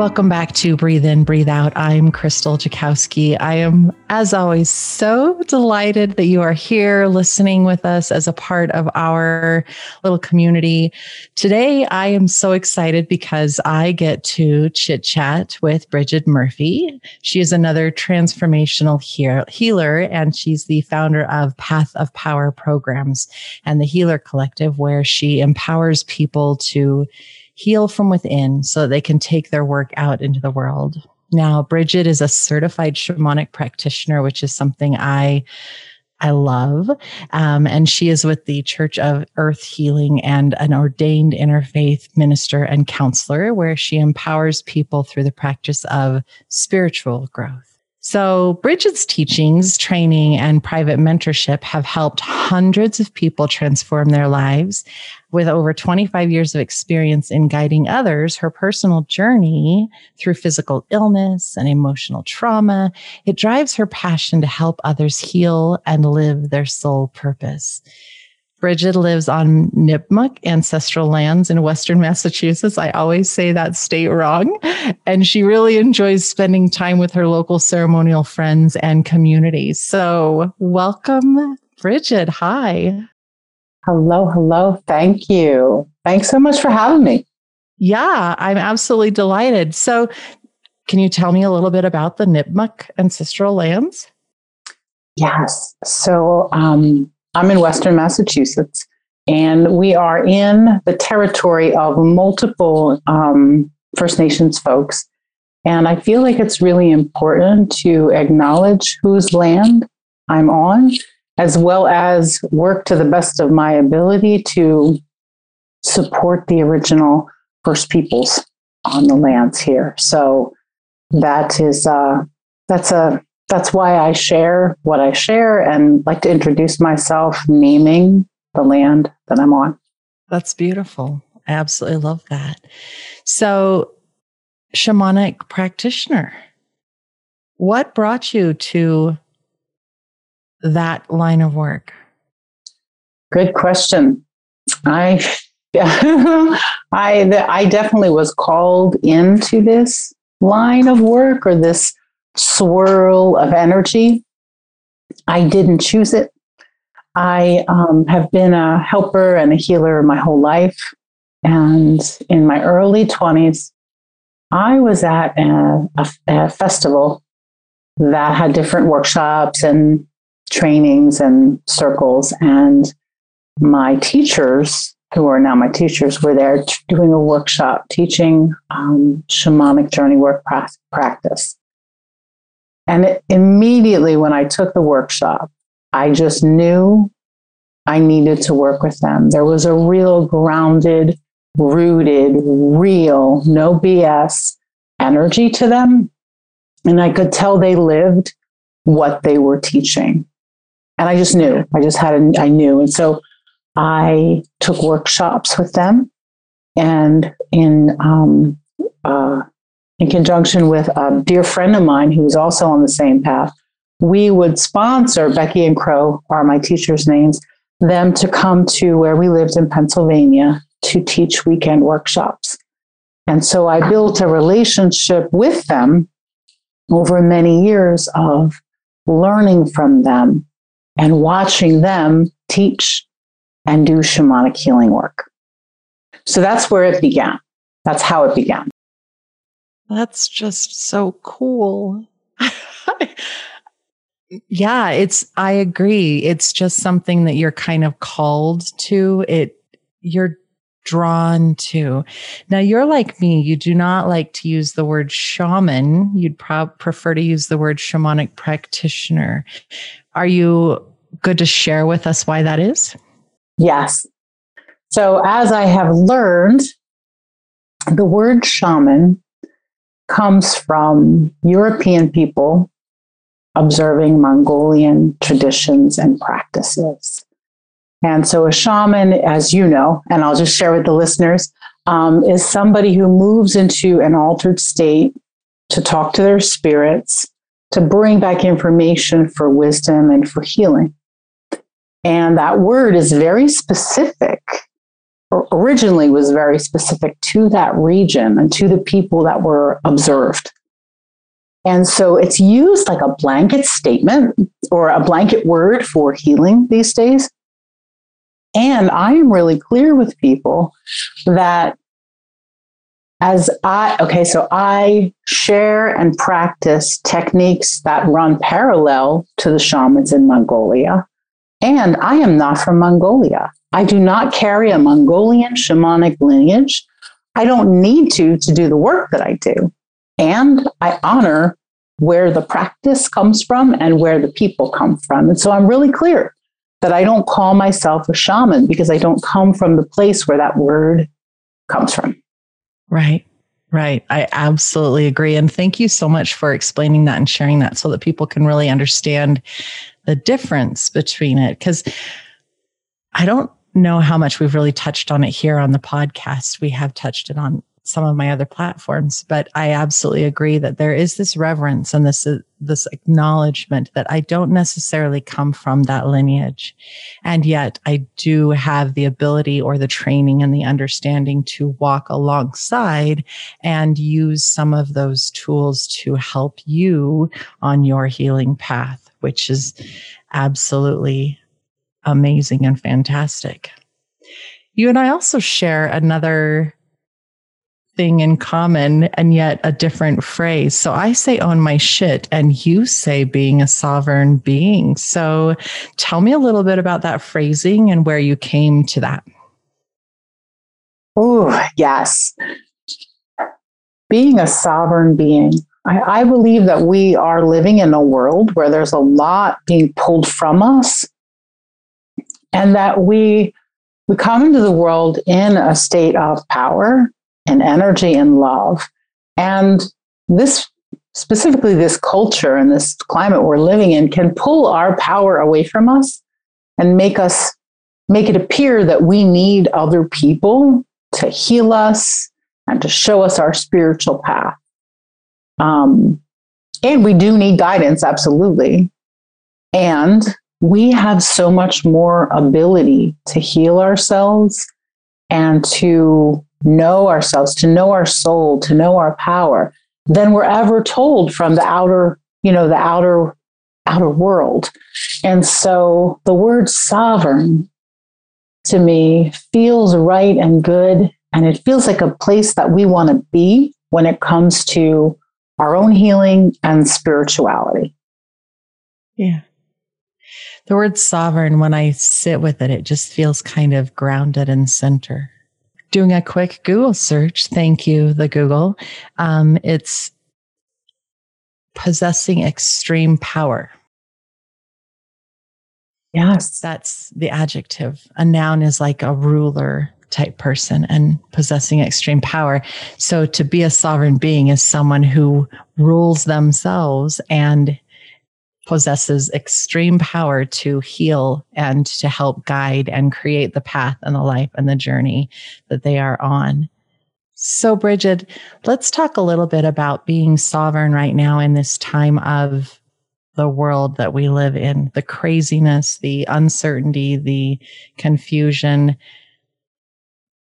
Welcome back to Breathe In, Breathe Out. I'm Crystal Jakowski. I am, as always, so delighted that you are here listening with us as a part of our little community. Today, I am so excited because I get to chit chat with Bridget Murphy. She is another transformational healer, and she's the founder of Path of Power programs and the Healer Collective, where she empowers people to heal from within so they can take their work out into the world. Now, Bridget is a certified shamanic practitioner, which is something I I love. Um, and she is with the Church of Earth Healing and an ordained interfaith minister and counselor, where she empowers people through the practice of spiritual growth. So, Bridget's teachings, training, and private mentorship have helped hundreds of people transform their lives. With over 25 years of experience in guiding others, her personal journey through physical illness and emotional trauma, it drives her passion to help others heal and live their soul purpose. Bridget lives on Nipmuc ancestral lands in Western Massachusetts. I always say that state wrong. And she really enjoys spending time with her local ceremonial friends and community. So, welcome, Bridget. Hi. Hello, hello. Thank you. Thanks so much for having me. Yeah, I'm absolutely delighted. So, can you tell me a little bit about the Nipmuc ancestral lands? Yes. So, um, I'm in Western Massachusetts, and we are in the territory of multiple um, First Nations folks. And I feel like it's really important to acknowledge whose land I'm on, as well as work to the best of my ability to support the original First Peoples on the lands here. So that is uh, that's a that's why I share what I share and like to introduce myself, naming the land that I'm on. That's beautiful. I absolutely love that. So, shamanic practitioner, what brought you to that line of work? Good question. I I I definitely was called into this line of work or this swirl of energy. I didn't choose it. I um, have been a helper and a healer my whole life. And in my early 20s, I was at a, a, a festival that had different workshops and trainings and circles. And my teachers, who are now my teachers, were there t- doing a workshop teaching um, shamanic journey work pra- practice. And it, immediately when I took the workshop, I just knew I needed to work with them. There was a real grounded, rooted, real, no BS energy to them. And I could tell they lived what they were teaching. And I just knew, I just had, a, I knew. And so I took workshops with them. And in um, uh, in conjunction with a dear friend of mine who was also on the same path, we would sponsor Becky and Crow are my teachers' names, them to come to where we lived in Pennsylvania to teach weekend workshops. And so I built a relationship with them over many years of learning from them and watching them teach and do shamanic healing work. So that's where it began. That's how it began. That's just so cool. yeah, it's, I agree. It's just something that you're kind of called to. It, you're drawn to. Now, you're like me. You do not like to use the word shaman. You'd pro- prefer to use the word shamanic practitioner. Are you good to share with us why that is? Yes. So, as I have learned, the word shaman comes from European people observing Mongolian traditions and practices. And so, a shaman, as you know, and I'll just share with the listeners, um, is somebody who moves into an altered state to talk to their spirits, to bring back information for wisdom and for healing. And that word is very specific, or originally was very specific to that region and to the people that were observed. And so it's used like a blanket statement or a blanket word for healing these days. And I am really clear with people that as I, okay, so I share and practice techniques that run parallel to the shamans in Mongolia. And I am not from Mongolia. I do not carry a Mongolian shamanic lineage. I don't need to to do the work that I do. And I honor where the practice comes from and where the people come from. And so I'm really clear that I don't call myself a shaman because I don't come from the place where that word comes from. Right. Right. I absolutely agree. And thank you so much for explaining that and sharing that so that people can really understand the difference between it. Because I don't know how much we've really touched on it here on the podcast. We have touched it on some of my other platforms, but I absolutely agree that there is this reverence and this, uh, this acknowledgement that I don't necessarily come from that lineage. And yet I do have the ability or the training and the understanding to walk alongside and use some of those tools to help you on your healing path, which is absolutely amazing and fantastic. You and I also share another thing in common and yet a different phrase. So I say own my shit and you say being a sovereign being. So tell me a little bit about that phrasing and where you came to that. Oh, yes. Being a sovereign being. I, I believe that we are living in a world where there's a lot being pulled from us and that we we come into the world in a state of power and energy and love. And this, specifically, this culture and this climate we're living in can pull our power away from us and make us make it appear that we need other people to heal us and to show us our spiritual path. Um, and we do need guidance, absolutely. And we have so much more ability to heal ourselves and to know ourselves, to know our soul, to know our power than we're ever told from the outer, you know, the outer outer world. And so the word sovereign to me feels right and good and it feels like a place that we want to be when it comes to our own healing and spirituality. Yeah. The word sovereign, when I sit with it, it just feels kind of grounded and center doing a quick Google search. Thank you, the Google. Um, it's possessing extreme power. Yes. That's the adjective. A noun is like a ruler type person and possessing extreme power. So to be a sovereign being is someone who rules themselves and possesses extreme power to heal and to help guide and create the path and the life and the journey that they are on. So, Bridget, let's talk a little bit about being sovereign right now in this time of the world that we live in the craziness, the uncertainty, the confusion.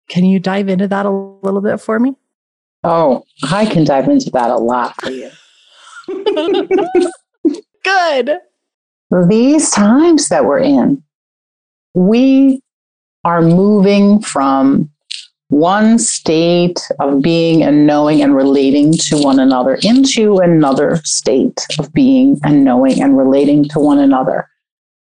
Can you dive into that a little bit for me? Oh, I can dive into that a lot for you. Good. These times that we're in, we are moving from one state of being and knowing and relating to one another into another state of being and knowing and relating to one another.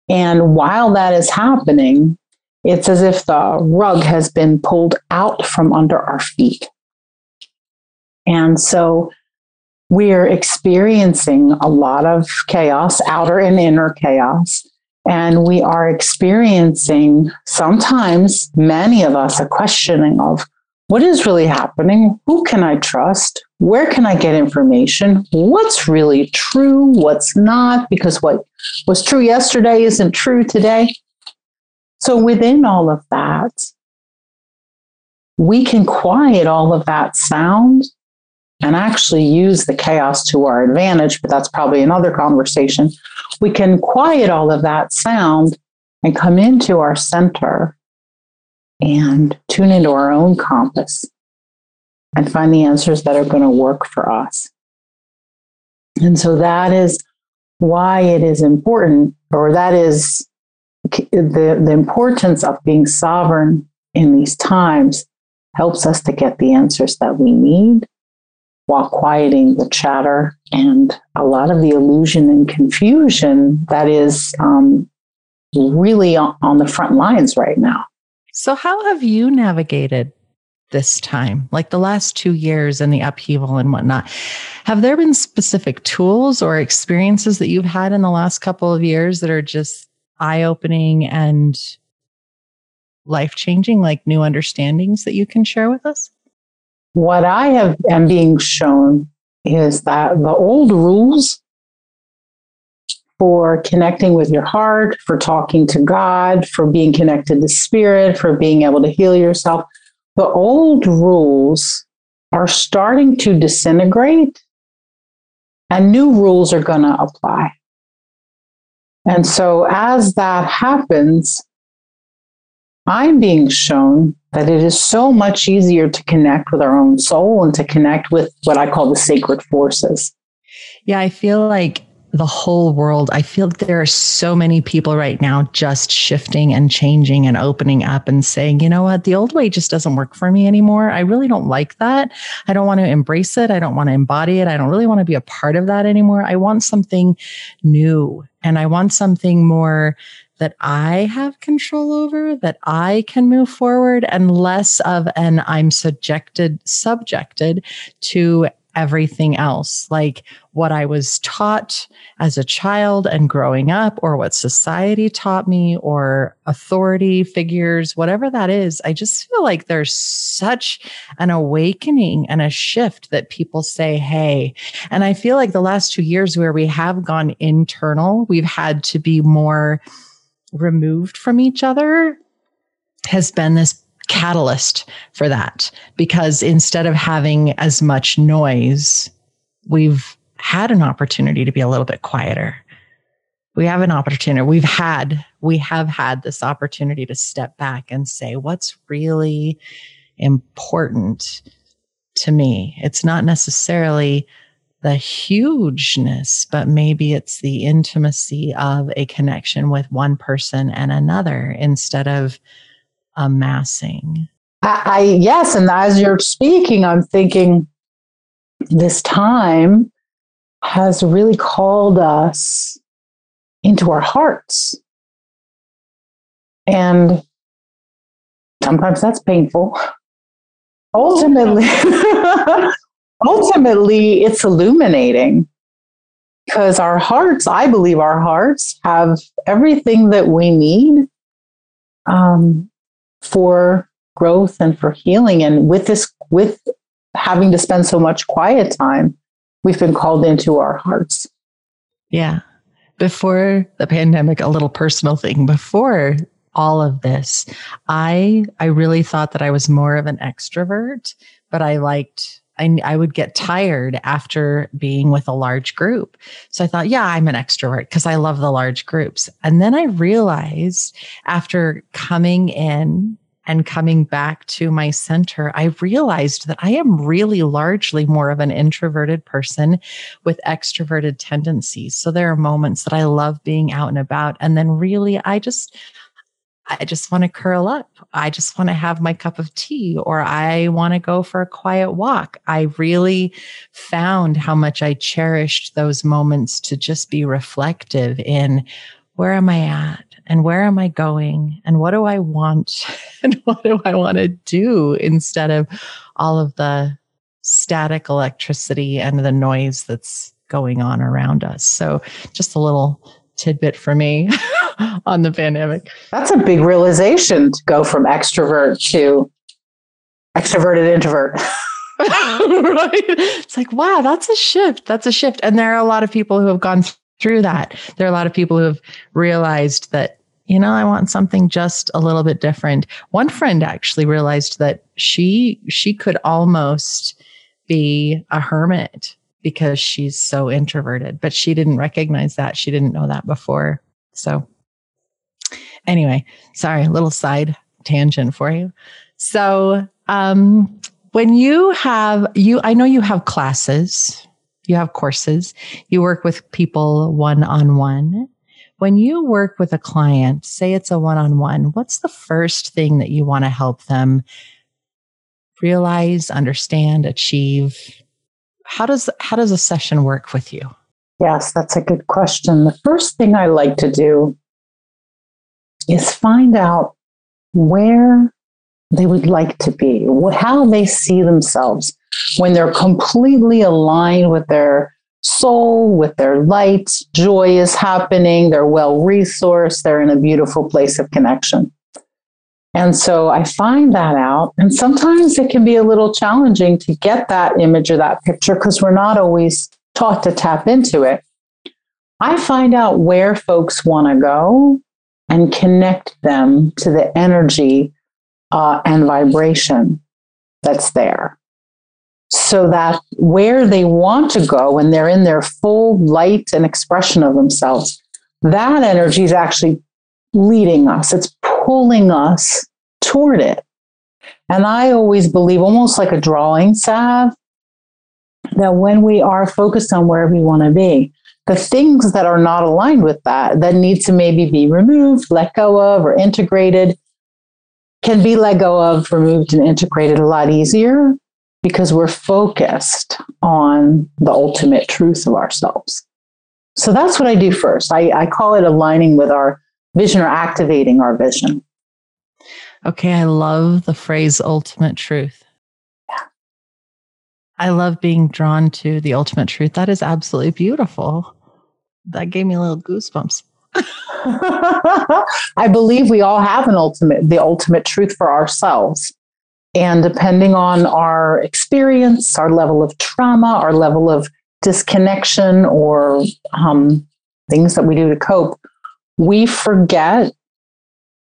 And while that is happening, it's as if the rug has been pulled out from under our feet. And so we're experiencing a lot of chaos, outer and inner chaos. And we are experiencing sometimes, many of us, a questioning of what is really happening? Who can I trust? where can I get information? What's really true? What's not? Because what was true yesterday isn't true today. So, within all of that, we can quiet all of that sound and actually use the chaos to our advantage, but that's probably another conversation. We can quiet all of that sound and come into our center and tune into our own compass and find the answers that are going to work for us. And so that is why it is important, or that is the, the importance of being sovereign in these times helps us to get the answers that we need while quieting the chatter and a lot of the illusion and confusion that is um, really on, on the front lines right now. So, how have you navigated this time, like the last two years and the upheaval and whatnot? Have there been specific tools or experiences that you've had in the last couple of years that are just eye opening and life changing, like new understandings that you can share with us? What I have am being shown is that the old rules for connecting with your heart, for talking to God, for being connected to spirit, for being able to heal yourself, the old rules are starting to disintegrate and new rules are going to apply. And so, as that happens, I'm being shown that it is so much easier to connect with our own soul and to connect with what I call the sacred forces. Yeah, I feel like the whole world. I feel there are so many people right now just shifting and changing and opening up and saying, you know what, the old way just doesn't work for me anymore. I really don't like that. I don't want to embrace it. I don't want to embody it. I don't really want to be a part of that anymore. I want something new and I want something more that I have control over, that I can move forward and less of an I'm subjected, subjected to everything else, like what I was taught as a child and growing up, or what society taught me, or authority figures, whatever that is. I just feel like there's such an awakening and a shift that people say, Hey, and I feel like the last two years where we have gone internal, we've had to be more removed from each other has been this catalyst for that because instead of having as much noise, we've had an opportunity to be a little bit quieter. We have an opportunity. We've had, we have had this opportunity to step back and say, what's really important to me? It's not necessarily the hugeness, but maybe it's the intimacy of a connection with one person and another instead of amassing. I, I yes, and as you're speaking, I'm thinking this time has really called us into our hearts. And sometimes that's painful. Ultimately, ultimately, it's illuminating because our hearts, I believe our hearts have everything that we need um, for growth and for healing. And with this, with having to spend so much quiet time, we've been called into our hearts. Yeah. Before the pandemic, a little personal thing. Before all of this, I I really thought that I was more of an extrovert, but I liked I, I would get tired after being with a large group. So I thought, yeah, I'm an extrovert because I love the large groups. And then I realized after coming in and coming back to my center, I realized that I am really largely more of an introverted person with extroverted tendencies. So there are moments that I love being out and about. And then really, I just, I just want to curl up. I just want to have my cup of tea or I want to go for a quiet walk. I really found how much I cherished those moments to just be reflective in where am I at and where am I going and what do I want and what do I want to do instead of all of the static electricity and the noise that's going on around us. So just a little tidbit for me on the pandemic. That's a big realization to go from extrovert to extroverted introvert. right? It's like, wow, that's a shift. That's a shift. And there are a lot of people who have gone through that. There are a lot of people who have realized that, you know, I want something just a little bit different. One friend actually realized that she she could almost be a hermit because she's so introverted, but she didn't recognize that. She didn't know that before. So anyway, sorry, a little side tangent for you. So, um, when you have you, I know you have classes, you have courses, you work with people one on one. When you work with a client, say it's a one on one, what's the first thing that you want to help them realize, understand, achieve? How does how does a session work with you? Yes, that's a good question. The first thing I like to do is find out where they would like to be, how they see themselves when they're completely aligned with their soul, with their light, joy is happening, they're well resourced, they're in a beautiful place of connection. And so I find that out. And sometimes it can be a little challenging to get that image or that picture because we're not always taught to tap into it. I find out where folks want to go and connect them to the energy uh, and vibration that's there. So that where they want to go when they're in their full light and expression of themselves, that energy is actually leading us, it's pulling us toward it. And I always believe, almost like a drawing salve, that when we are focused on where we want to be, the things that are not aligned with that, that need to maybe be removed, let go of, or integrated, can be let go of, removed, and integrated a lot easier because we're focused on the ultimate truth of ourselves. So that's what I do first. I, I call it aligning with our vision or activating our vision. Okay, I love the phrase ultimate truth. Yeah. I love being drawn to the ultimate truth. That is absolutely beautiful. That gave me a little goosebumps. I believe we all have an ultimate, the ultimate truth for ourselves. And depending on our experience, our level of trauma, our level of disconnection, or um, things that we do to cope, we forget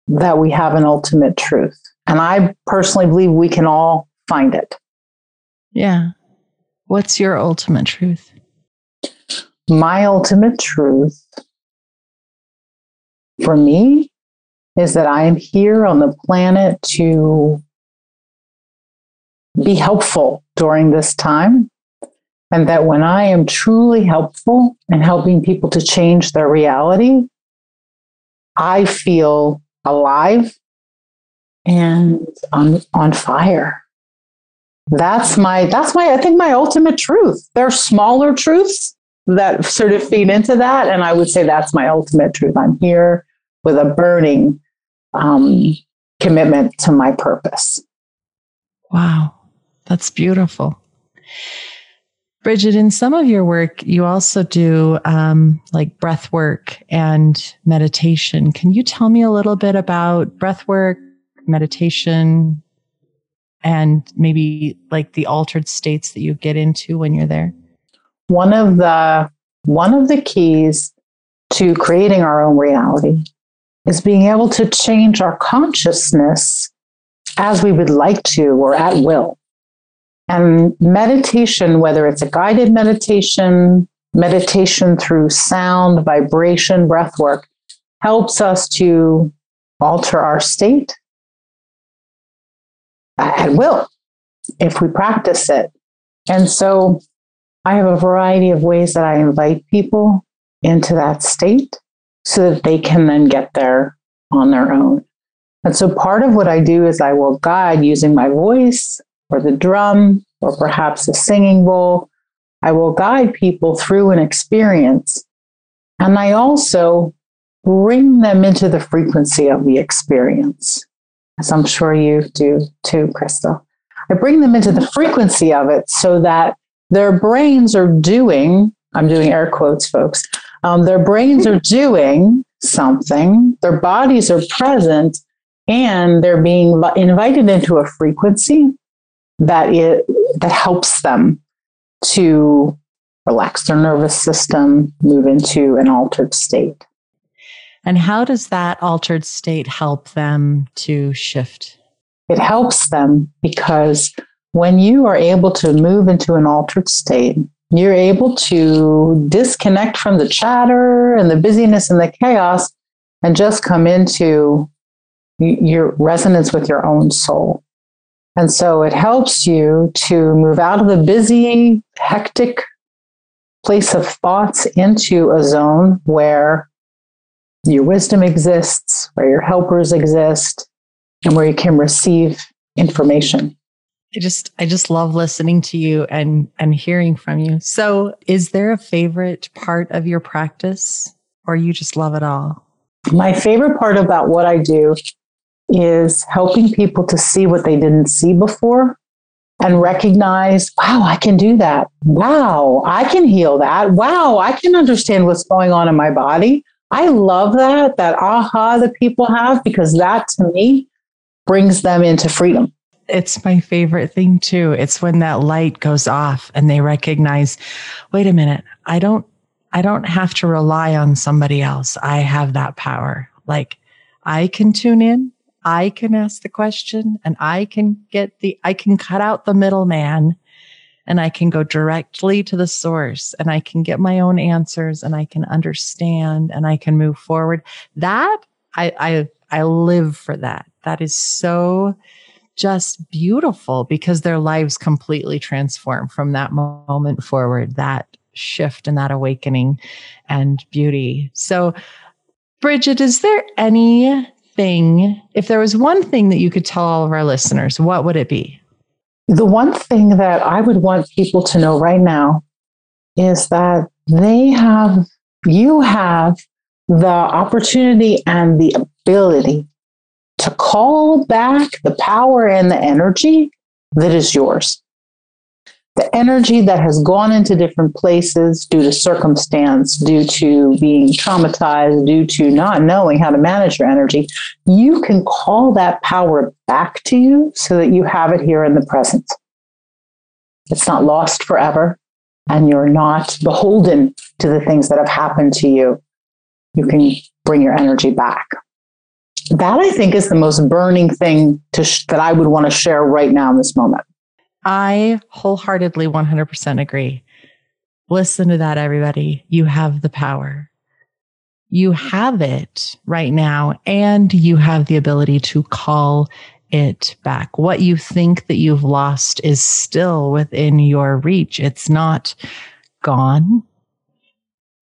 that we have an ultimate truth. And I personally believe we can all find it. Yeah. What's your ultimate truth? My ultimate truth for me is that I am here on the planet to be helpful during this time. And that when I am truly helpful and helping people to change their reality, I feel alive and on, on fire. That's my, that's my, I think my ultimate truth. There are smaller truths that sort of feed into that. And I would say that's my ultimate truth. I'm here with a burning um, commitment to my purpose. Wow, that's beautiful. Bridget, in some of your work, you also do um, like breath work and meditation. Can you tell me a little bit about breath work, meditation, and maybe like the altered states that you get into when you're there? One of the one of the keys to creating our own reality is being able to change our consciousness as we would like to or at will. And meditation, whether it's a guided meditation, meditation through sound, vibration, breath work, helps us to alter our state at will if we practice it. And so I have a variety of ways that I invite people into that state so that they can then get there on their own. And so part of what I do is I will guide using my voice or the drum or perhaps a singing bowl. I will guide people through an experience. And I also bring them into the frequency of the experience, as I'm sure you do too, Crystal. I bring them into the frequency of it so that their brains are doing, I'm doing air quotes, folks, um, their brains are doing something, their bodies are present, and they're being invited into a frequency that it that helps them to relax their nervous system, move into an altered state. And how does that altered state help them to shift? It helps them because when you are able to move into an altered state, you're able to disconnect from the chatter and the busyness and the chaos and just come into your resonance with your own soul. And so it helps you to move out of the busy, hectic place of thoughts into a zone where your wisdom exists, where your helpers exist, and where you can receive information. I just I just love listening to you and and hearing from you. So, is there a favorite part of your practice or you just love it all? My favorite part about what I do is helping people to see what they didn't see before and recognize, wow, I can do that. Wow, I can heal that. Wow, I can understand what's going on in my body. I love that, that aha that people have, because that to me brings them into freedom. It's my favorite thing too. It's when that light goes off and they recognize, wait a minute, I don't I don't have to rely on somebody else. I have that power. Like I can tune in, I can ask the question and I can get the, I can cut out the middleman and I can go directly to the source and I can get my own answers and I can understand and I can move forward. That I, I, I live for that. That is so just beautiful because their lives completely transform from that moment forward, that shift and that awakening and beauty. So, Bridget, is there any thing, if there was one thing that you could tell all of our listeners, what would it be? The one thing that I would want people to know right now is that they have, you have the opportunity and the ability to call back the power and the energy that is yours the energy that has gone into different places due to circumstance, due to being traumatized, due to not knowing how to manage your energy, you can call that power back to you so that you have it here in the present. It's not lost forever, and you're not beholden to the things that have happened to you. You can bring your energy back. That I think is the most burning thing sh- that I would want to share right now in this moment. I wholeheartedly 100% agree. Listen to that, everybody. You have the power. You have it right now, and you have the ability to call it back. What you think that you've lost is still within your reach. It's not gone.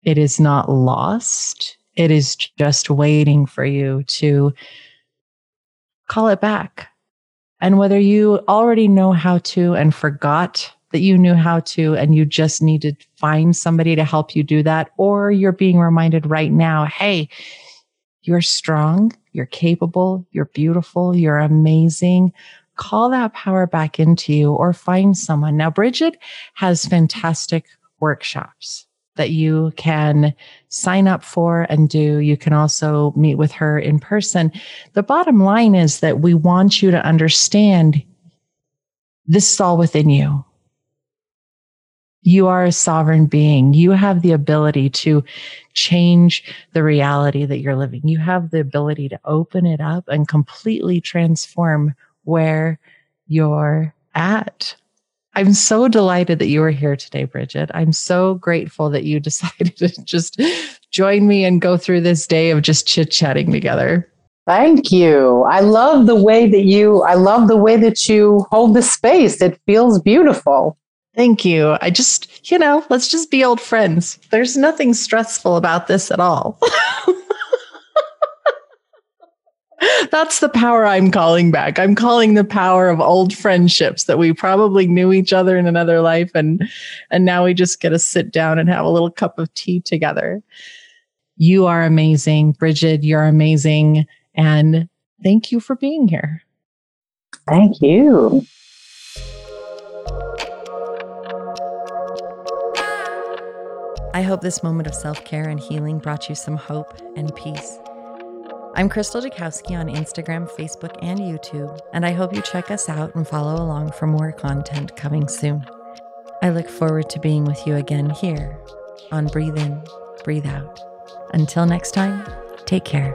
It is not lost. It is just waiting for you to call it back. And whether you already know how to and forgot that you knew how to and you just need to find somebody to help you do that, or you're being reminded right now, hey, you're strong, you're capable, you're beautiful, you're amazing. Call that power back into you or find someone. Now, Bridget has fantastic workshops that you can sign up for and do. You can also meet with her in person. The bottom line is that we want you to understand this is all within you. You are a sovereign being. You have the ability to change the reality that you're living. You have the ability to open it up and completely transform where you're at. I'm so delighted that you are here today, Bridget. I'm so grateful that you decided to just join me and go through this day of just chit chatting together. Thank you. I love the way that you I love the way that you hold the space. It feels beautiful. Thank you. I just, you know, let's just be old friends. There's nothing stressful about this at all. That's the power I'm calling back. I'm calling the power of old friendships that we probably knew each other in another life and and now we just get to sit down and have a little cup of tea together. You are amazing, Bridget, you're amazing and thank you for being here. Thank you. I hope this moment of self care and healing brought you some hope and peace. I'm Crystal Jakowski on Instagram, Facebook, and YouTube, and I hope you check us out and follow along for more content coming soon. I look forward to being with you again here on Breathe In, Breathe Out. Until next time, take care.